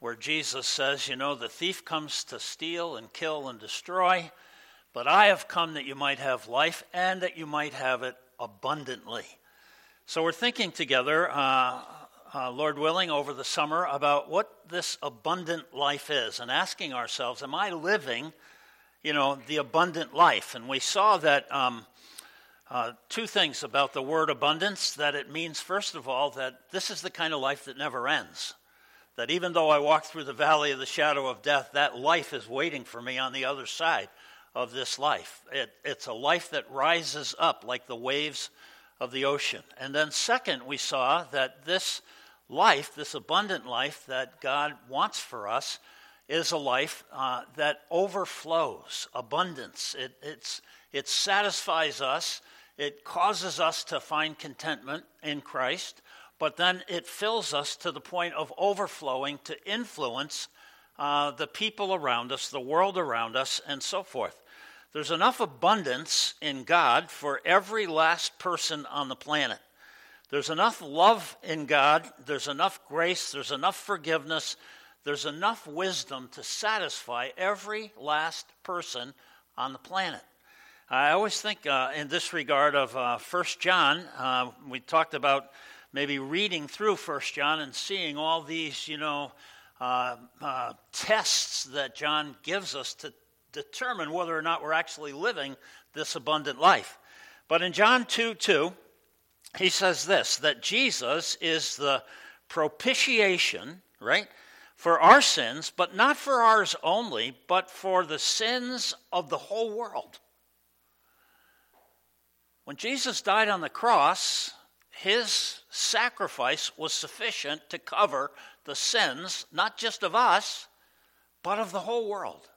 where Jesus says, You know, the thief comes to steal and kill and destroy, but I have come that you might have life and that you might have it abundantly. So we're thinking together, uh, uh, Lord willing, over the summer about what this abundant life is and asking ourselves, Am I living, you know, the abundant life? And we saw that. Um, uh, two things about the word abundance that it means, first of all, that this is the kind of life that never ends. That even though I walk through the valley of the shadow of death, that life is waiting for me on the other side of this life. It, it's a life that rises up like the waves of the ocean. And then, second, we saw that this life, this abundant life that God wants for us, is a life uh, that overflows abundance. It, it satisfies us it causes us to find contentment in Christ, but then it fills us to the point of overflowing to influence uh, the people around us, the world around us, and so forth. There's enough abundance in God for every last person on the planet. There's enough love in God, there's enough grace, there's enough forgiveness, there's enough wisdom to satisfy every last person on the planet. I always think uh, in this regard of uh, 1 John. Uh, we talked about maybe reading through 1 John and seeing all these, you know, uh, uh, tests that John gives us to determine whether or not we're actually living this abundant life. But in John 2 2, he says this that Jesus is the propitiation, right, for our sins, but not for ours only, but for the sins of the whole world. When Jesus died on the cross, his sacrifice was sufficient to cover the sins, not just of us, but of the whole world.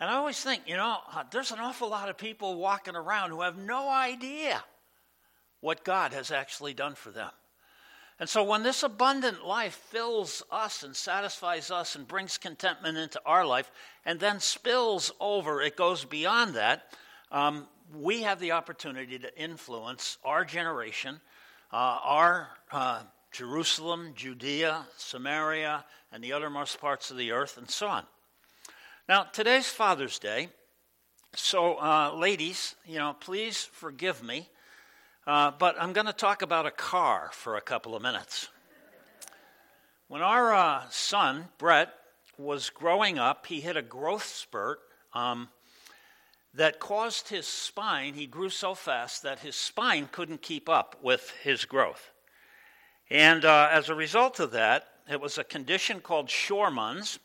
And I always think, you know, uh, there's an awful lot of people walking around who have no idea what God has actually done for them. And so when this abundant life fills us and satisfies us and brings contentment into our life and then spills over, it goes beyond that, um, we have the opportunity to influence our generation, uh, our uh, Jerusalem, Judea, Samaria, and the uttermost parts of the earth, and so on. Now, today's Father's Day, so uh, ladies, you know, please forgive me, uh, but I'm going to talk about a car for a couple of minutes. When our uh, son, Brett, was growing up, he hit a growth spurt. Um, that caused his spine, he grew so fast that his spine couldn't keep up with his growth. And uh, as a result of that, it was a condition called Scheuermann's.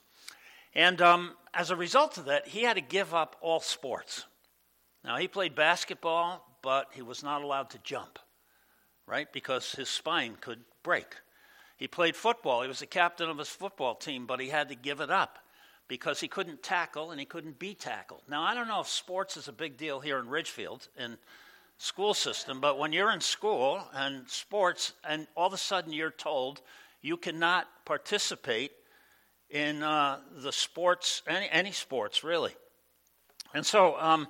And um, as a result of that, he had to give up all sports. Now, he played basketball, but he was not allowed to jump, right? Because his spine could break. He played football. He was the captain of his football team, but he had to give it up because he couldn't tackle and he couldn't be tackled. Now, I don't know if sports is a big deal here in Ridgefield in school system, but when you're in school and sports and all of a sudden you're told you cannot participate in uh, the sports, any, any sports really. And so um,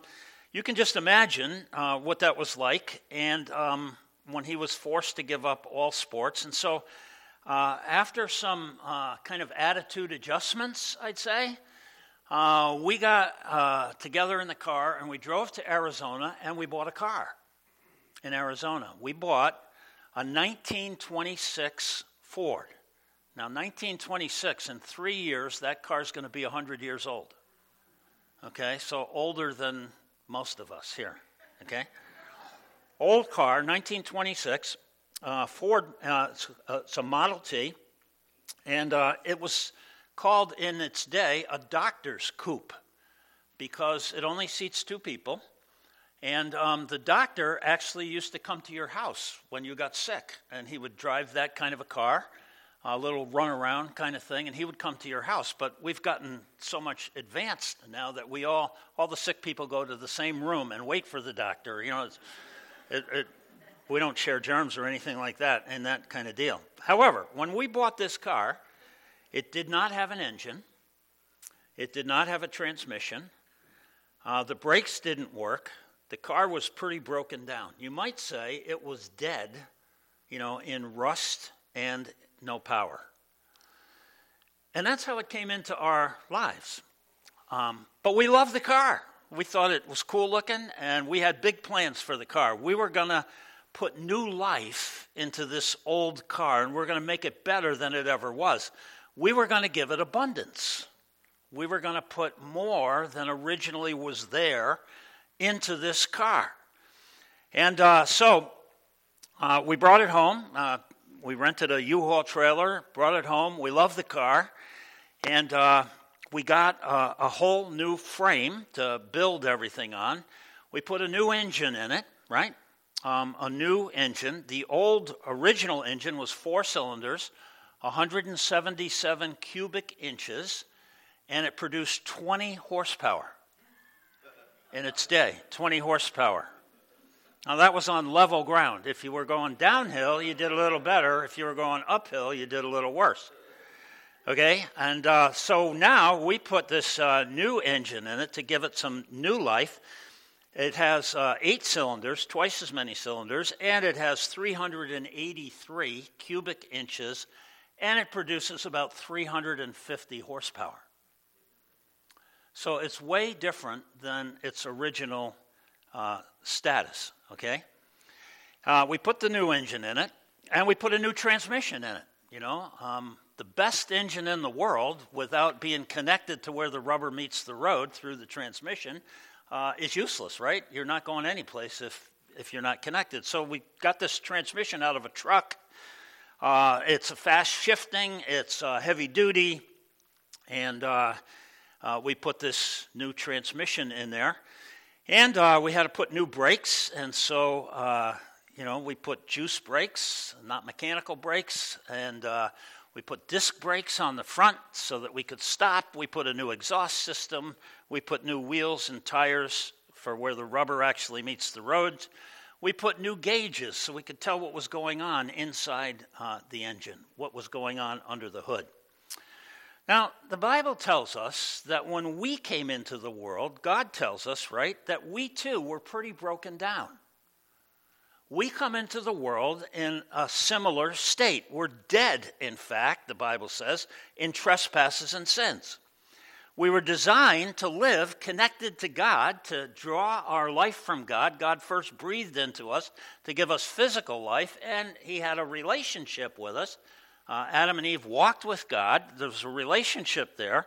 you can just imagine uh, what that was like and um, when he was forced to give up all sports. And so uh, after some uh, kind of attitude adjustments, I'd say, uh, we got uh, together in the car and we drove to Arizona and we bought a car in Arizona. We bought a 1926 Ford. Now, 1926, in three years, that car is going to be 100 years old. Okay, so older than most of us here. Okay? Old car, 1926 uh, Ford, uh, it's, uh, a Model T, and uh, it was called in its day a doctor's coupe because it only seats two people. And um, the doctor actually used to come to your house when you got sick, and he would drive that kind of a car, a little runaround kind of thing, and he would come to your house. But we've gotten so much advanced now that we all, all the sick people go to the same room and wait for the doctor. You know, it, it, we don't share germs or anything like that and that kind of deal. However, when we bought this car, it did not have an engine, it did not have a transmission, uh, the brakes didn't work, the car was pretty broken down. You might say it was dead, you know, in rust and no power. And that's how it came into our lives. Um, but we loved the car. We thought it was cool looking, and we had big plans for the car. We were going to put new life into this old car, and we're going to make it better than it ever was. We were going to give it abundance. We were going to put more than originally was there into this car. And uh, so uh, we brought it home. Uh, we rented a U-Haul trailer, brought it home. We loved the car, and uh, we got a, a whole new frame to build everything on. We put a new engine in it, right? Um, a new engine. The old original engine was four cylinders, 177 cubic inches, and it produced 20 horsepower in its day. 20 horsepower. Now, that was on level ground. If you were going downhill, you did a little better. If you were going uphill, you did a little worse. Okay? And uh, so now we put this uh, new engine in it to give it some new life. It has uh, eight cylinders, twice as many cylinders, and it has 383 cubic inches, and it produces about 350 horsepower. So it's way different than its original uh, status, okay? Uh, we put the new engine in it, and we put a new transmission in it, you know. Um, the best engine in the world without being connected to where the rubber meets the road through the transmission uh, is useless, right? You're not going anyplace if, if you're not connected. So we got this transmission out of a truck. Uh, it's a fast shifting, it's uh, heavy duty, and uh, uh, we put this new transmission in there. And uh, we had to put new brakes, and so, you know, we put juice brakes, not mechanical brakes, and we put disc brakes on the front so that we could stop. We put a new exhaust system. We put new wheels and tires for where the rubber actually meets the road. We put new gauges so we could tell what was going on inside uh, the engine, what was going on under the hood. Now, the Bible tells us that when we came into the world, God tells us, right, that we too were pretty broken down we come into the world in a similar state. We're dead, in fact, the Bible says, in trespasses and sins. We were designed to live connected to God, to draw our life from God. God first breathed into us to give us physical life, and He had a relationship with us. Uh, Adam and Eve walked with God, there was a relationship there,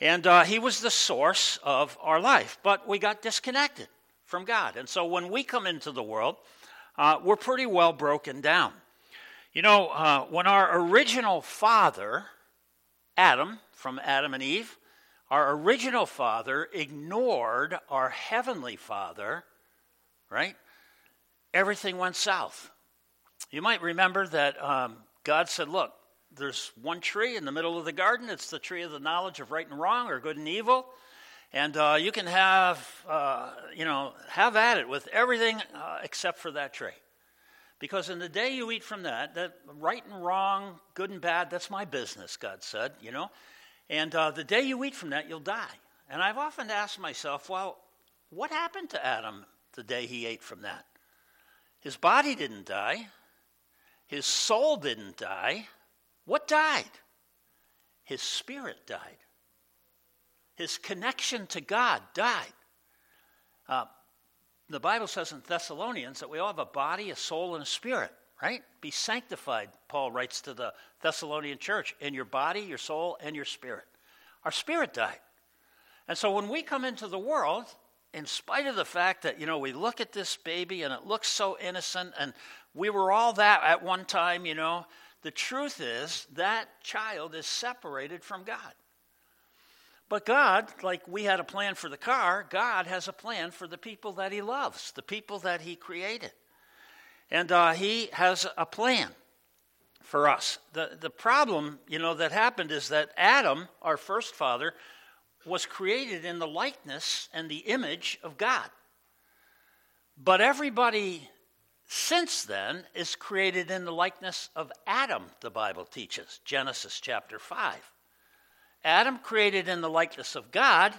and uh, He was the source of our life. But we got disconnected from God. And so when we come into the world, uh, we're pretty well broken down. You know, uh, when our original father, Adam, from Adam and Eve, our original father ignored our heavenly father, right? Everything went south. You might remember that um, God said, Look, there's one tree in the middle of the garden. It's the tree of the knowledge of right and wrong or good and evil. And uh, you can have, uh, you know, have at it with everything uh, except for that tree. Because in the day you eat from that, that right and wrong, good and bad, that's my business, God said, you know. And uh, the day you eat from that, you'll die. And I've often asked myself, well, what happened to Adam the day he ate from that? His body didn't die, his soul didn't die. What died? His spirit died. His connection to God died. Uh, the Bible says in Thessalonians that we all have a body, a soul, and a spirit, right? Be sanctified, Paul writes to the Thessalonian church, in your body, your soul, and your spirit. Our spirit died. And so when we come into the world, in spite of the fact that, you know, we look at this baby and it looks so innocent and we were all that at one time, you know, the truth is that child is separated from God. But God, like we had a plan for the car, God has a plan for the people that He loves, the people that He created. And uh, He has a plan for us. The, the problem, you know, that happened is that Adam, our first father, was created in the likeness and the image of God. But everybody since then is created in the likeness of Adam, the Bible teaches, Genesis chapter 5. Adam created in the likeness of God,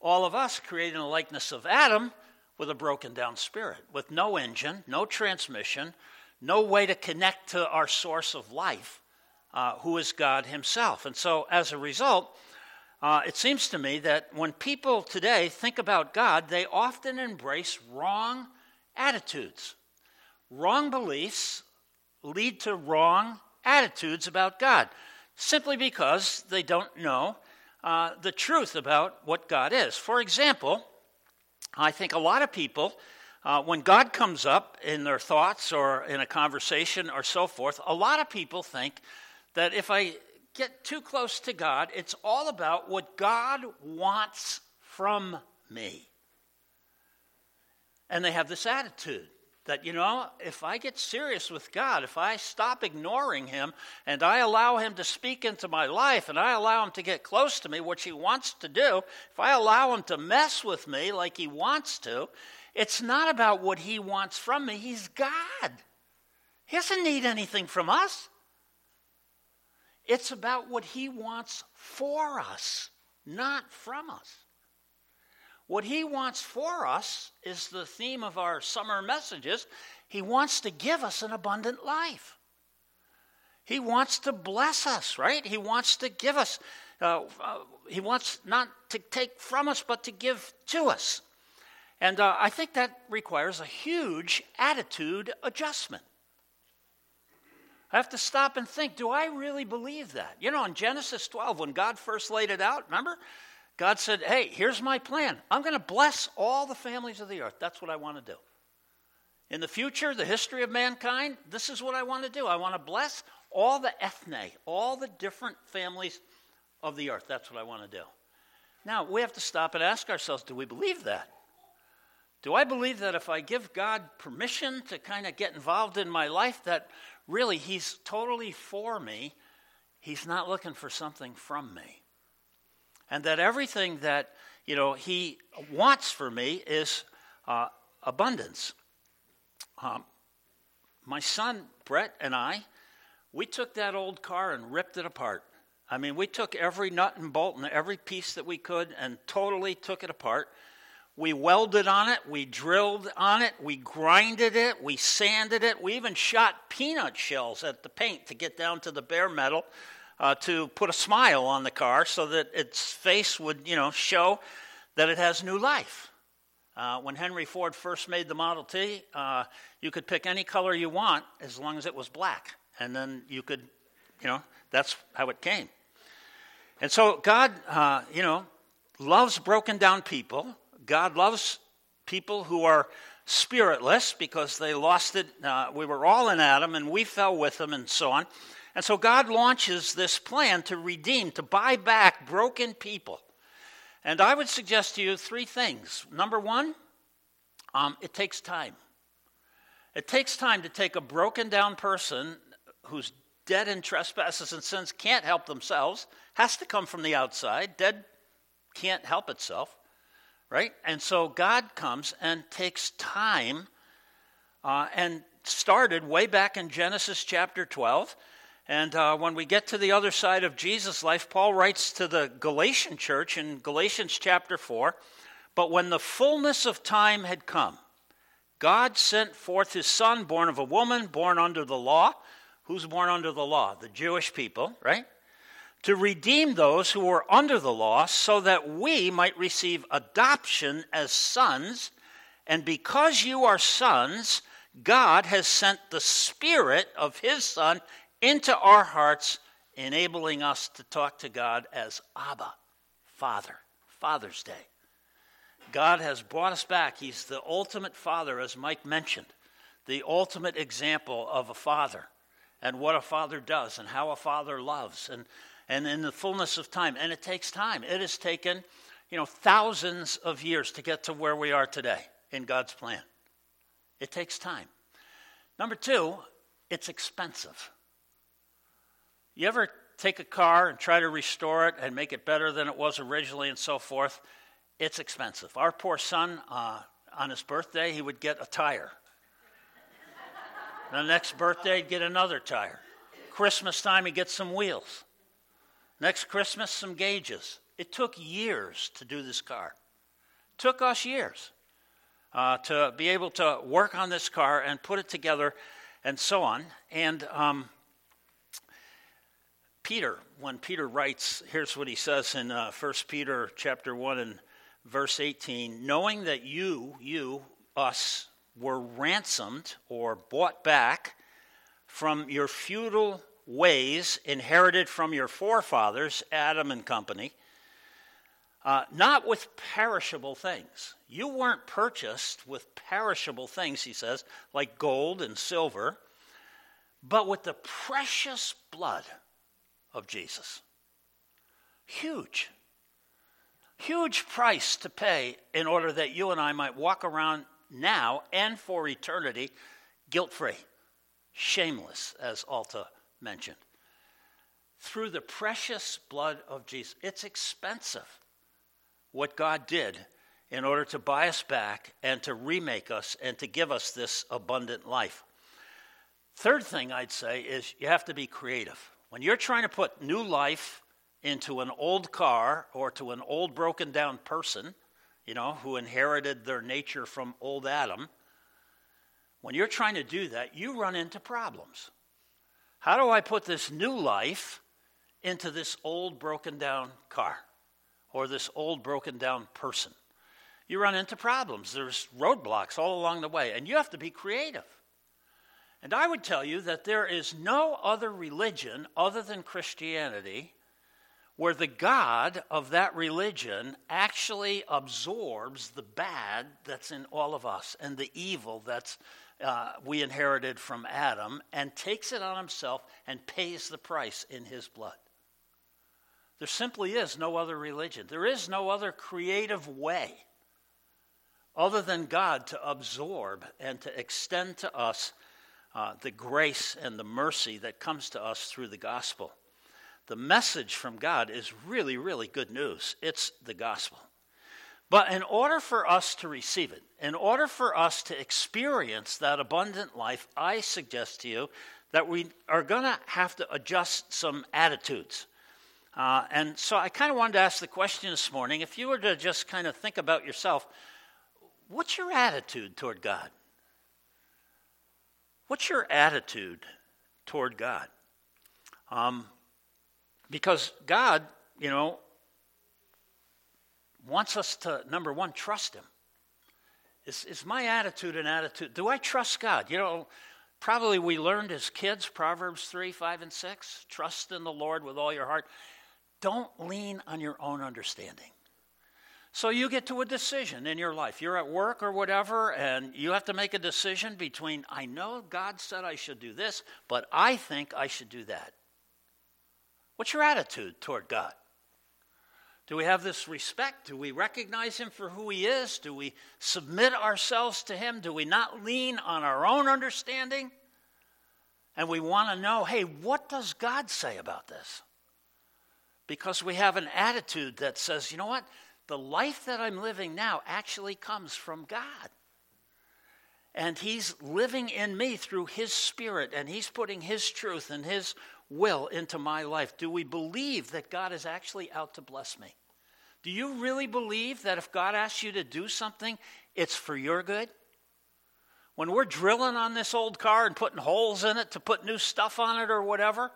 all of us created in the likeness of Adam with a broken down spirit, with no engine, no transmission, no way to connect to our source of life. uh, who is God Himself. And so, as a result, uh, it seems to me that when people today think about God, they often embrace wrong attitudes. Wrong beliefs lead to wrong attitudes about God simply because they don't know uh, the truth about what God is. For example, I think a lot of people, uh, when God comes up in their thoughts or in a conversation or so forth, a lot of people think that if I get too close to God, it's all about what God wants from me. And they have this attitude that, you know, if I get serious with God, if I stop ignoring Him and I allow Him to speak into my life and I allow Him to get close to me, which He wants to do, if I allow Him to mess with me like He wants to, it's not about what He wants from me. He's God. He doesn't need anything from us. It's about what He wants for us, not from us. What He wants for us is the theme of our summer messages. He wants to give us an abundant life. He wants to bless us, right? He wants to give us, uh, uh, He wants not to take from us, but to give to us. And uh, I think that requires a huge attitude adjustment. I have to stop and think do I really believe that? You know, in Genesis 12, when God first laid it out, remember? God said, Hey, here's my plan. I'm going to bless all the families of the earth. That's what I want to do. In the future, the history of mankind, this is what I want to do. I want to bless all the ethne, all the different families of the earth. That's what I want to do. Now, we have to stop and ask ourselves do we believe that? Do I believe that if I give God permission to kind of get involved in my life, that really He's totally for me? He's not looking for something from me and that everything that you know he wants for me is uh, abundance. Um, my son Brett and I, we took that old car and ripped it apart. I mean, we took every nut and bolt and every piece that we could and totally took it apart. We welded on it, we drilled on it, we grinded it, we sanded it, we even shot peanut shells at the paint to get down to the bare metal uh, to put a smile on the car so that its face would, you know, show that it has new life. Uh, when Henry Ford first made the Model T, uh, you could pick any color you want as long as it was black. And then you could, you know, that's how it came. And so God, uh, you know, loves broken down people. God loves people who are spiritless because they lost it. Uh, we were all in Adam and we fell with them and so on. And so God launches this plan to redeem, to buy back broken people. And I would suggest to you three things. Number one, um, it takes time. It takes time to take a broken down person who's dead in trespasses and sins, can't help themselves, has to come from the outside. Dead can't help itself, right? And so God comes and takes time uh, and started way back in Genesis chapter 12 and uh, when we get to the other side of Jesus' life, Paul writes to the Galatian church in Galatians chapter 4 But when the fullness of time had come, God sent forth his son, born of a woman, born under the law. Who's born under the law? The Jewish people, right? To redeem those who were under the law, so that we might receive adoption as sons. And because you are sons, God has sent the Spirit of his Son into our hearts, enabling us to talk to God as Abba, Father, Father's Day. God has brought us back. He's the ultimate father, as Mike mentioned, the ultimate example of a father and what a father does and how a father loves and, and in the fullness of time. And it takes time. It has taken, you know, thousands of years to get to where we are today in God's plan. It takes time. Number two, it's expensive. You ever take a car and try to restore it and make it better than it was originally and so forth? It's expensive. Our poor son, uh, on his birthday, he would get a tire. the next birthday, he'd get another tire. Christmas time, he'd get some wheels. Next Christmas, some gauges. It took years to do this car. It took us years uh, to be able to work on this car and put it together and so on. And um, Peter, when Peter writes, here's what he says in uh, 1 Peter chapter 1 and verse 18, knowing that you, you, us, were ransomed or bought back from your futile ways inherited from your forefathers, Adam and company, uh, not with perishable things. You weren't purchased with perishable things, he says, like gold and silver, but with the precious blood of Jesus. Huge. Huge price to pay in order that you and I might walk around now and for eternity guilt free, shameless, as Alta mentioned. Through the precious blood of Jesus. It's expensive what God did in order to buy us back and to remake us and to give us this abundant life. Third thing I'd say is you have to be creative. When you're trying to put new life into an old car or to an old broken down person, you know, who inherited their nature from old Adam, when you're trying to do that, you run into problems. How do I put this new life into this old broken down car or this old broken down person? You run into problems. There's roadblocks all along the way, and you have to be creative. And I would tell you that there is no other religion other than Christianity where the God of that religion actually absorbs the bad that's in all of us and the evil that's uh, we inherited from Adam and takes it on himself and pays the price in his blood. There simply is no other religion. There is no other creative way other than God to absorb and to extend to us uh, the grace and the mercy that comes to us through the gospel. The message from God is really, really good news. It's the gospel. But in order for us to receive it, in order for us to experience that abundant life, I suggest to you that we are going to have to adjust some attitudes. Uh, and so I kind of wanted to ask the question this morning if you were to just kind of think about yourself, what's your attitude toward God? What's your attitude toward God? Um, because God, you know, wants us to, number one, trust Him. Is, is my attitude an attitude? Do I trust God? You know, probably we learned as kids Proverbs 3, 5, and 6. Trust in the Lord with all your heart. Don't lean on your own understanding. So you get to a decision in your life. You're at work or whatever, and you have to make a decision between, I know God said I should do this, but I think I should do that. What's your attitude toward God? Do we have this respect? Do we recognize Him for who He is? Do we submit ourselves to Him? Do we not lean on our own understanding? And we want to know hey, what does God say about this? Because we have an attitude that says, you know what? The life that I'm living now actually comes from God. And He's living in me through His Spirit, and He's putting His truth and His will into my life. Do we believe that God is actually out to bless me? Do you really believe that if God asks you to do something, it's for your good? When we're drilling on this old car and putting holes in it to put new stuff on it or whatever,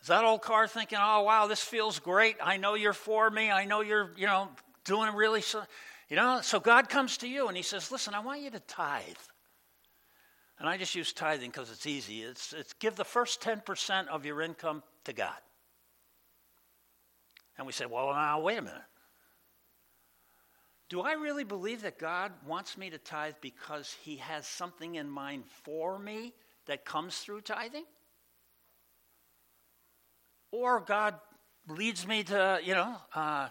is that old car thinking, oh, wow, this feels great. I know you're for me. I know you're, you know, doing really so. You know, so God comes to you and he says, listen, I want you to tithe. And I just use tithing because it's easy. It's, it's give the first 10% of your income to God. And we say, well, now, wait a minute. Do I really believe that God wants me to tithe because he has something in mind for me that comes through tithing? Or God leads me to, you know, uh,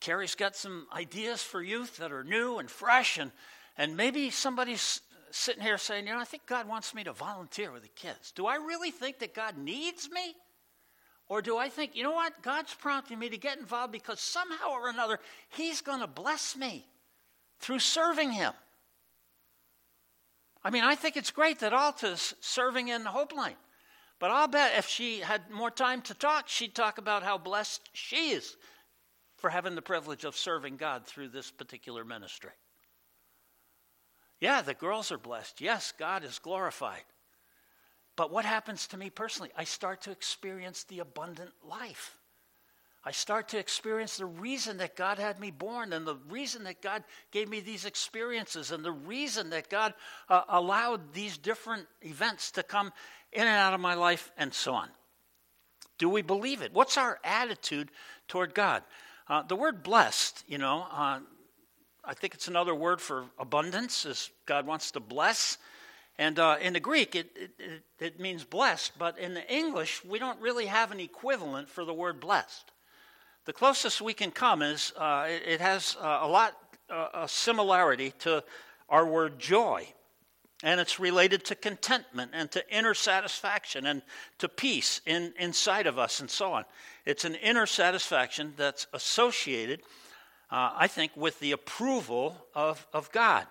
Carrie's got some ideas for youth that are new and fresh, and, and maybe somebody's sitting here saying, you know, I think God wants me to volunteer with the kids. Do I really think that God needs me? Or do I think, you know what, God's prompting me to get involved because somehow or another He's going to bless me through serving Him? I mean, I think it's great that Alta's serving in the Hope Line. But I'll bet if she had more time to talk, she'd talk about how blessed she is for having the privilege of serving God through this particular ministry. Yeah, the girls are blessed. Yes, God is glorified. but what happens to me personally? I start to experience the abundant life. I start to experience the reason that God had me born and the reason that God gave me these experiences and the reason that God uh, allowed these different events to come in and out of my life and so on. Do we believe it? What's our attitude toward God? Uh, the word blessed, you know, uh, I think it's another word for abundance, as God wants to bless. And uh, in the Greek, it, it, it, means blessed, but in the English, we don't really have an equivalent for the word blessed. The closest we can come is uh, it, it, has a lot uh, a similarity to our word joy. And it's related to contentment and to inner satisfaction and to peace in, inside of us and so on. It's an inner satisfaction that's associated, uh, I think, with the approval of, of God.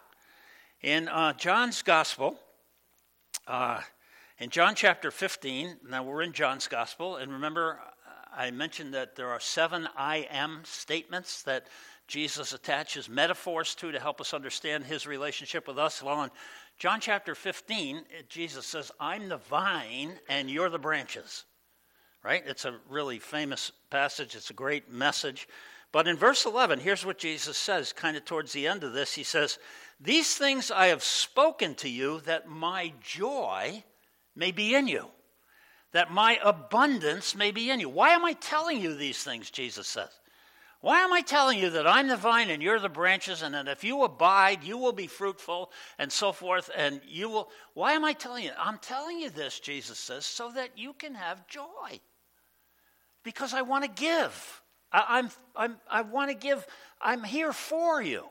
In uh, John's Gospel, uh, in John chapter 15, now we're in John's Gospel, and remember, I mentioned that there are seven I am statements that Jesus attaches metaphors to to help us understand his relationship with us. Well, in John chapter 15, Jesus says, I'm the vine and you're the branches. Right? It's a really famous passage, it's a great message. But in verse 11, here's what Jesus says, kind of towards the end of this. He says, These things I have spoken to you that my joy may be in you that my abundance may be in you. Why am I telling you these things? Jesus says. Why am I telling you that I'm the vine and you're the branches, and that if you abide, you will be fruitful, and so forth, and you will. Why am I telling you? I'm telling you this, Jesus says, so that you can have joy. Because I want to give. I, I'm, I'm, I want to give. I'm here for you.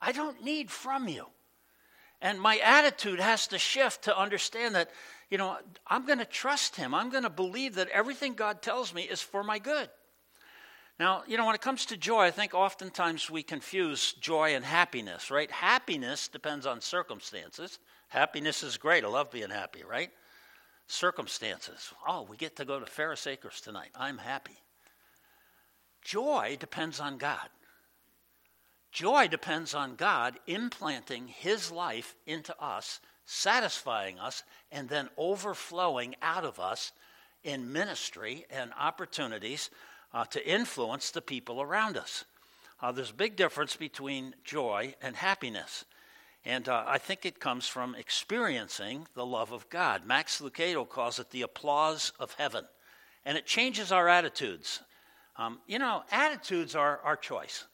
I don't need from you. And my attitude has to shift to understand that you know, I'm going to trust him. I'm going to believe that everything God tells me is for my good. Now, you know, when it comes to joy, I think oftentimes we confuse joy and happiness, right? Happiness depends on circumstances. Happiness is great. I love being happy, right? Circumstances. Oh, we get to go to Ferris Acres tonight. I'm happy. Joy depends on God. Joy depends on God implanting His life into us satisfying us, and then overflowing out of us in ministry and opportunities uh, to influence the people around us. Uh, there's a big difference between joy and happiness. And uh, I think it comes from experiencing the love of God. Max Lucado calls it the applause of heaven. And it changes our attitudes. Um, you know, attitudes are our choice.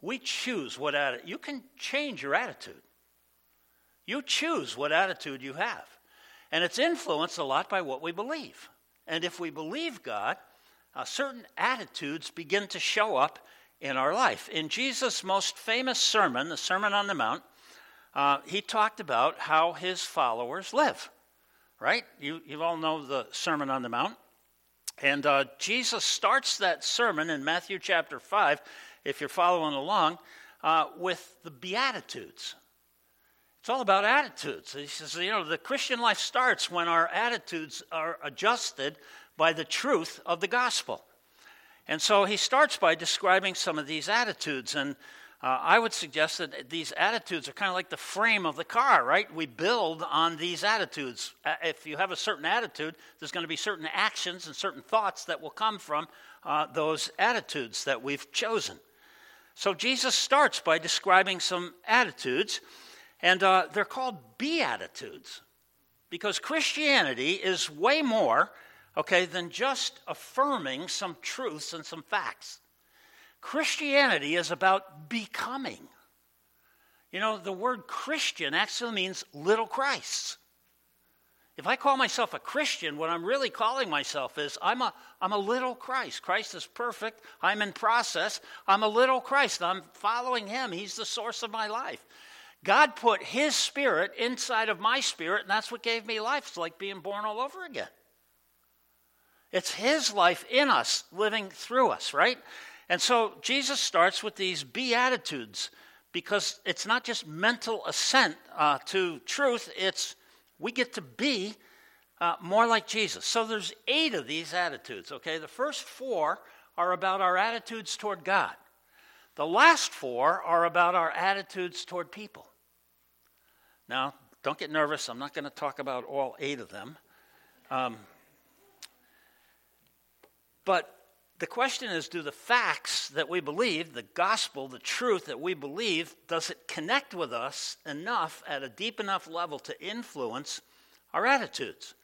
We choose what attitude. You can change your attitude. You choose what attitude you have. And it's influenced a lot by what we believe. And if we believe God, uh, certain attitudes begin to show up in our life. In Jesus' most famous sermon, the Sermon on the Mount, uh, he talked about how his followers live, right? You, you all know the Sermon on the Mount. And uh, Jesus starts that sermon in Matthew chapter 5, if you're following along, uh, with the Beatitudes. It's all about attitudes. He says, you know, the Christian life starts when our attitudes are adjusted by the truth of the gospel. And so he starts by describing some of these attitudes. And uh, I would suggest that these attitudes are kind of like the frame of the car, right? We build on these attitudes. If you have a certain attitude, there's going to be certain actions and certain thoughts that will come from uh, those attitudes that we've chosen. So Jesus starts by describing some attitudes. And uh, they're called beatitudes because Christianity is way more, okay, than just affirming some truths and some facts. Christianity is about becoming. You know, the word Christian actually means little Christ. If I call myself a Christian, what I'm really calling myself is I'm a, I'm a little Christ. Christ is perfect. I'm in process. I'm a little Christ. I'm following him. He's the source of my life. God put His Spirit inside of my spirit, and that's what gave me life. It's like being born all over again. It's His life in us, living through us, right? And so Jesus starts with these beatitudes because it's not just mental assent uh, to truth, it's we get to be uh, more like Jesus. So there's eight of these attitudes, okay? The first four are about our attitudes toward God. The last four are about our attitudes toward people. Now, don't get nervous. I'm not going to talk about all eight of them. Um, but the question is do the facts that we believe, the gospel, the truth that we believe, does it connect with us enough at a deep enough level to influence our attitudes?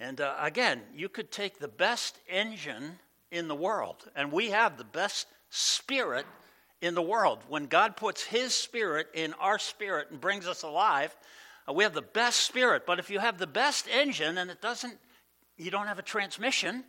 And uh, again, you could take the best engine in the world, and we have the best spirit in the world. When God puts His spirit in our spirit and brings us alive, uh, we have the best spirit. But if you have the best engine and it doesn't, you don't have a transmission,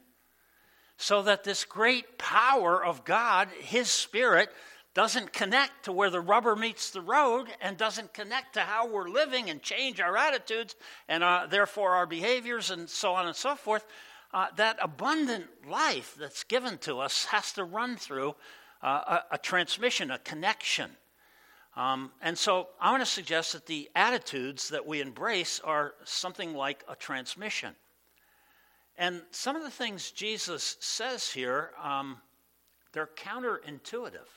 so that this great power of God, His Spirit, doesn't connect to where the rubber meets the road and doesn't connect to how we're living and change our attitudes and uh, therefore our behaviors and so on and so forth, uh, that abundant life that's given to us has to run through uh, a, a, transmission, a connection. Um, and so I want to suggest that the attitudes that we embrace are something like a transmission. And some of the things Jesus says here, um, they're counterintuitive.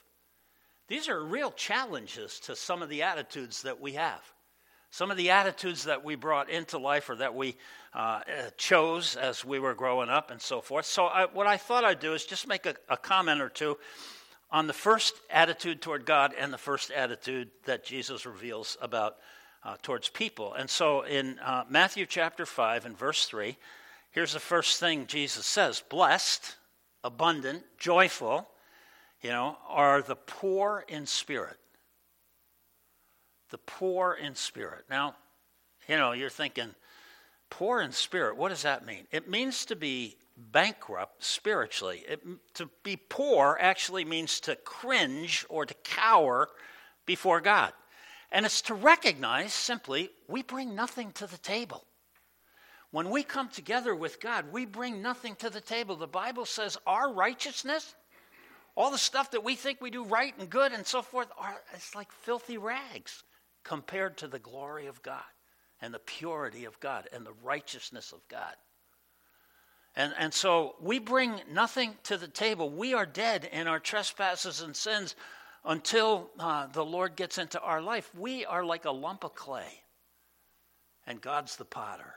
These are real challenges to some of the attitudes that we have. Some of the attitudes that we brought into life or that we uh, chose as we were growing up and so forth. So, I, what I thought I'd do is just make a, a comment or two on the first attitude toward God and the first attitude that Jesus reveals about uh, towards people. And so, in uh, Matthew chapter 5 and verse 3, Here's the first thing Jesus says blessed, abundant, joyful, you know, are the poor in spirit. The poor in spirit. Now, you know, you're thinking, poor in spirit, what does that mean? It means to be bankrupt spiritually. It, to be poor actually means to cringe or to cower before God. And it's to recognize simply we bring nothing to the table. When we come together with God, we bring nothing to the table. The Bible says our righteousness, all the stuff that we think we do right and good and so forth, are, it's like filthy rags compared to the glory of God and the purity of God and the righteousness of God. And, and so we bring nothing to the table. We are dead in our trespasses and sins until uh, the Lord gets into our life. We are like a lump of clay, and God's the potter.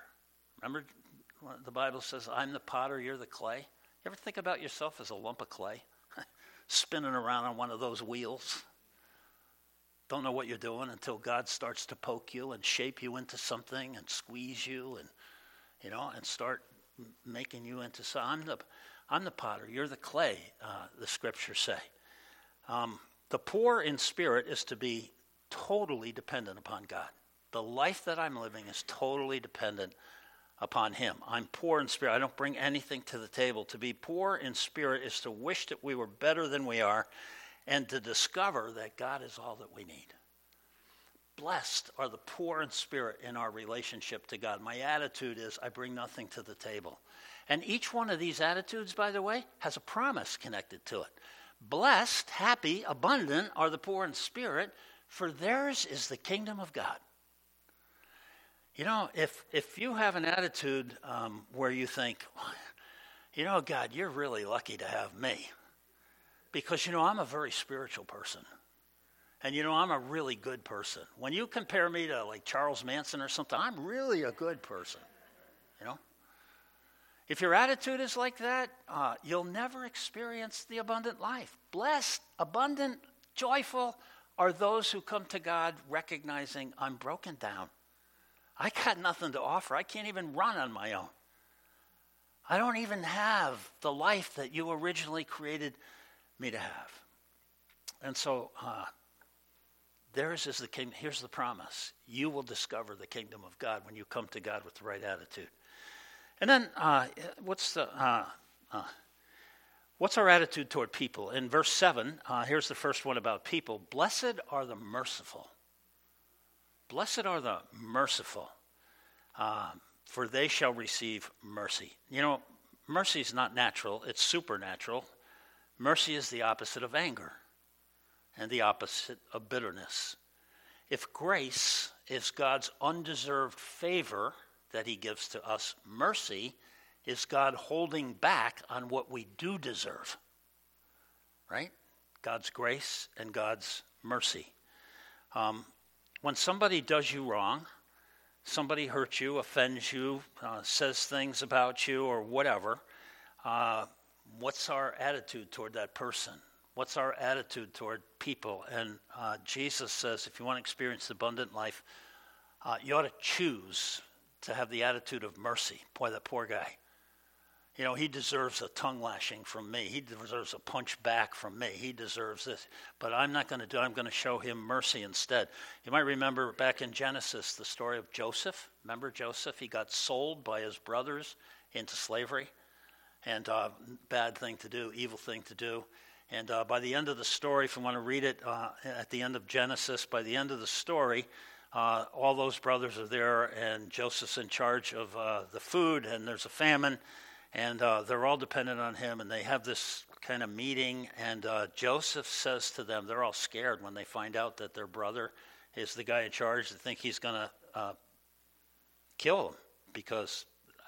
Remember, the Bible says, I'm the potter, you're the clay. You ever think about yourself as a lump of clay, spinning around on one of those wheels? Don't know what you're doing until God starts to poke you and shape you into something and squeeze you and, you know, and start making you into something. I'm the, I'm the potter, you're the clay, uh, the scriptures say. Um, the poor in spirit is to be totally dependent upon God. The life that I'm living is totally dependent upon him. I'm poor in spirit. I don't bring anything to the table. To be poor in spirit is to wish that we were better than we are and to discover that God is all that we need. Blessed are the poor in spirit in our relationship to God. My attitude is I bring nothing to the table. And each one of these attitudes, by the way, has a promise connected to it. Blessed, happy, abundant are the poor in spirit, for theirs is the kingdom of God. You know, if, if you have an attitude um, where you think, you know, God, you're really lucky to have me. Because, you know, I'm a very spiritual person. And, you know, I'm a really good person. When you compare me to like Charles Manson or something, I'm really a good person. You know? If your attitude is like that, uh, you'll never experience the abundant life. Blessed, abundant, joyful are those who come to God recognizing I'm broken down. I got nothing to offer. I can't even run on my own. I don't even have the life that you originally created me to have. And so, uh, theirs is the kingdom. Here's the promise you will discover the kingdom of God when you come to God with the right attitude. And then, uh, what's the. Uh, uh what's our attitude toward people? In verse 7, uh, here's the first one about people Blessed are the merciful. Blessed are the merciful, uh, for they shall receive mercy. You know, mercy is not natural, it's supernatural. Mercy is the opposite of anger and the opposite of bitterness. If grace is God's undeserved favor that he gives to us, mercy is God holding back on what we do deserve. Right? God's grace and God's mercy. Um, when somebody does you wrong, somebody hurts you, offends you, uh, says things about you, or whatever, uh, what's our attitude toward that person? What's our attitude toward people? And uh, Jesus says if you want to experience abundant life, uh, you ought to choose to have the attitude of mercy. Boy, that poor guy. You know, he deserves a tongue lashing from me. He deserves a punch back from me. He deserves this. But I'm not going to do it. I'm going to show him mercy instead. You might remember back in Genesis the story of Joseph. Remember Joseph? He got sold by his brothers into slavery. And uh, bad thing to do, evil thing to do. And uh, by the end of the story, if you want to read it uh, at the end of Genesis, by the end of the story, uh, all those brothers are there, and Joseph's in charge of uh, the food, and there's a famine and uh, they're all dependent on him, and they have this kind of meeting. And uh, Joseph says to them, they're all scared when they find out that their brother is the guy in charge. They think he's going to uh, kill them because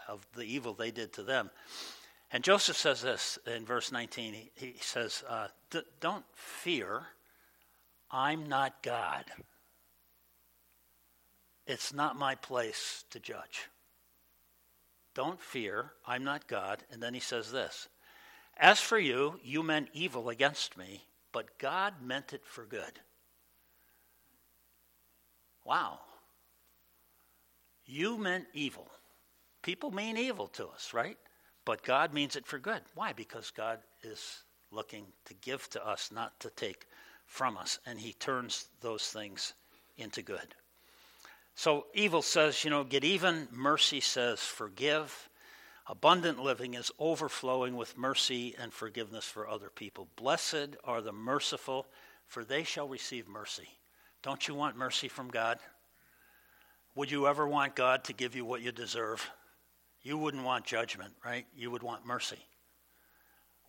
of the evil they did to them. And Joseph says this in verse 19. He, he says, uh, Don't fear, I'm not God. It's not my place to judge. Don't fear, I'm not God. And then he says this As for you, you meant evil against me, but God meant it for good. Wow. You meant evil. People mean evil to us, right? But God means it for good. Why? Because God is looking to give to us, not to take from us. And He turns those things into good. So evil says, you know, get even. Mercy says, forgive. Abundant living is overflowing with mercy and forgiveness for other people. Blessed are the merciful, for they shall receive mercy. Don't you want mercy from God? Would you ever want God to give you what you deserve? You wouldn't want judgment, right? You would want mercy.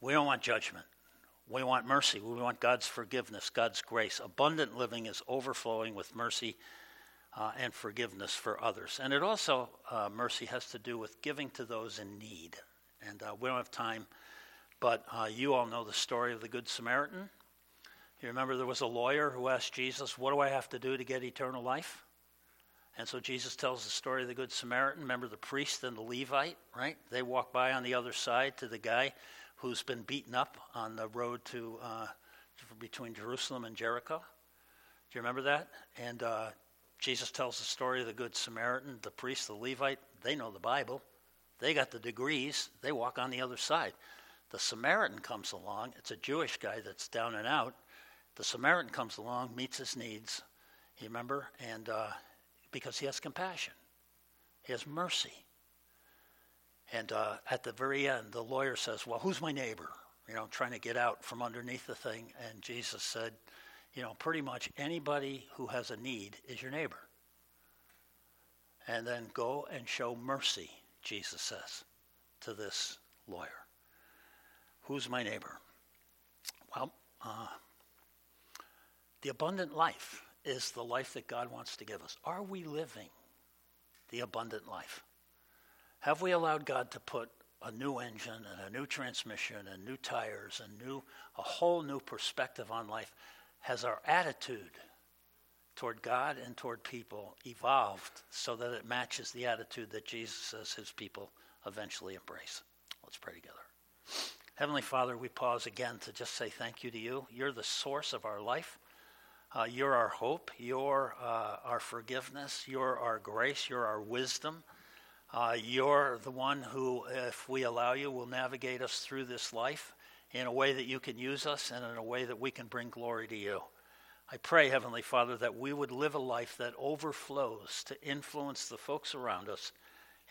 We don't want judgment. We want mercy. We want God's forgiveness, God's grace. Abundant living is overflowing with mercy uh, and forgiveness for others. And it also, uh, mercy has to do with giving to those in need. And uh, we don't have time, but uh, you all know the story of the Good Samaritan. You remember there was a lawyer who asked Jesus, What do I have to do to get eternal life? And so Jesus tells the story of the Good Samaritan. Remember the priest and the Levite, right? They walk by on the other side to the guy who's been beaten up on the road to uh, between Jerusalem and Jericho. Do you remember that? And uh, Jesus tells the story of the Good Samaritan, the priest, the Levite. They know the Bible. They got the degrees. They walk on the other side. The Samaritan comes along. It's a Jewish guy that's down and out. The Samaritan comes along, meets his needs. You remember? And uh, because he has compassion, he has mercy. And uh, at the very end, the lawyer says, Well, who's my neighbor? You know, trying to get out from underneath the thing. And Jesus said, you know, pretty much anybody who has a need is your neighbor. And then go and show mercy, Jesus says to this lawyer. Who's my neighbor? Well, uh, the abundant life is the life that God wants to give us. Are we living the abundant life? Have we allowed God to put a new engine and a new transmission and new tires and new a whole new perspective on life? Has our attitude toward God and toward people evolved so that it matches the attitude that Jesus says his people eventually embrace. Let's pray together. Heavenly Father, we pause again to just say thank you to you. You're the source of our life. Uh, you're our hope. You're uh, our forgiveness. You're our grace. You're our wisdom. Uh, you're the one who, if we allow you, will navigate us through this life in a way that you can use us and in a way that we can bring glory to you. I pray, Heavenly Father, that we would live a life that overflows to influence the folks around us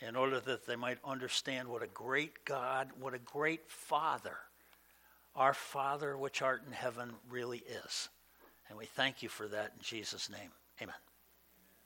in order that they might understand what a great God, what a great Father, our Father which art in heaven really is. And we thank you for that in Jesus' name. Amen.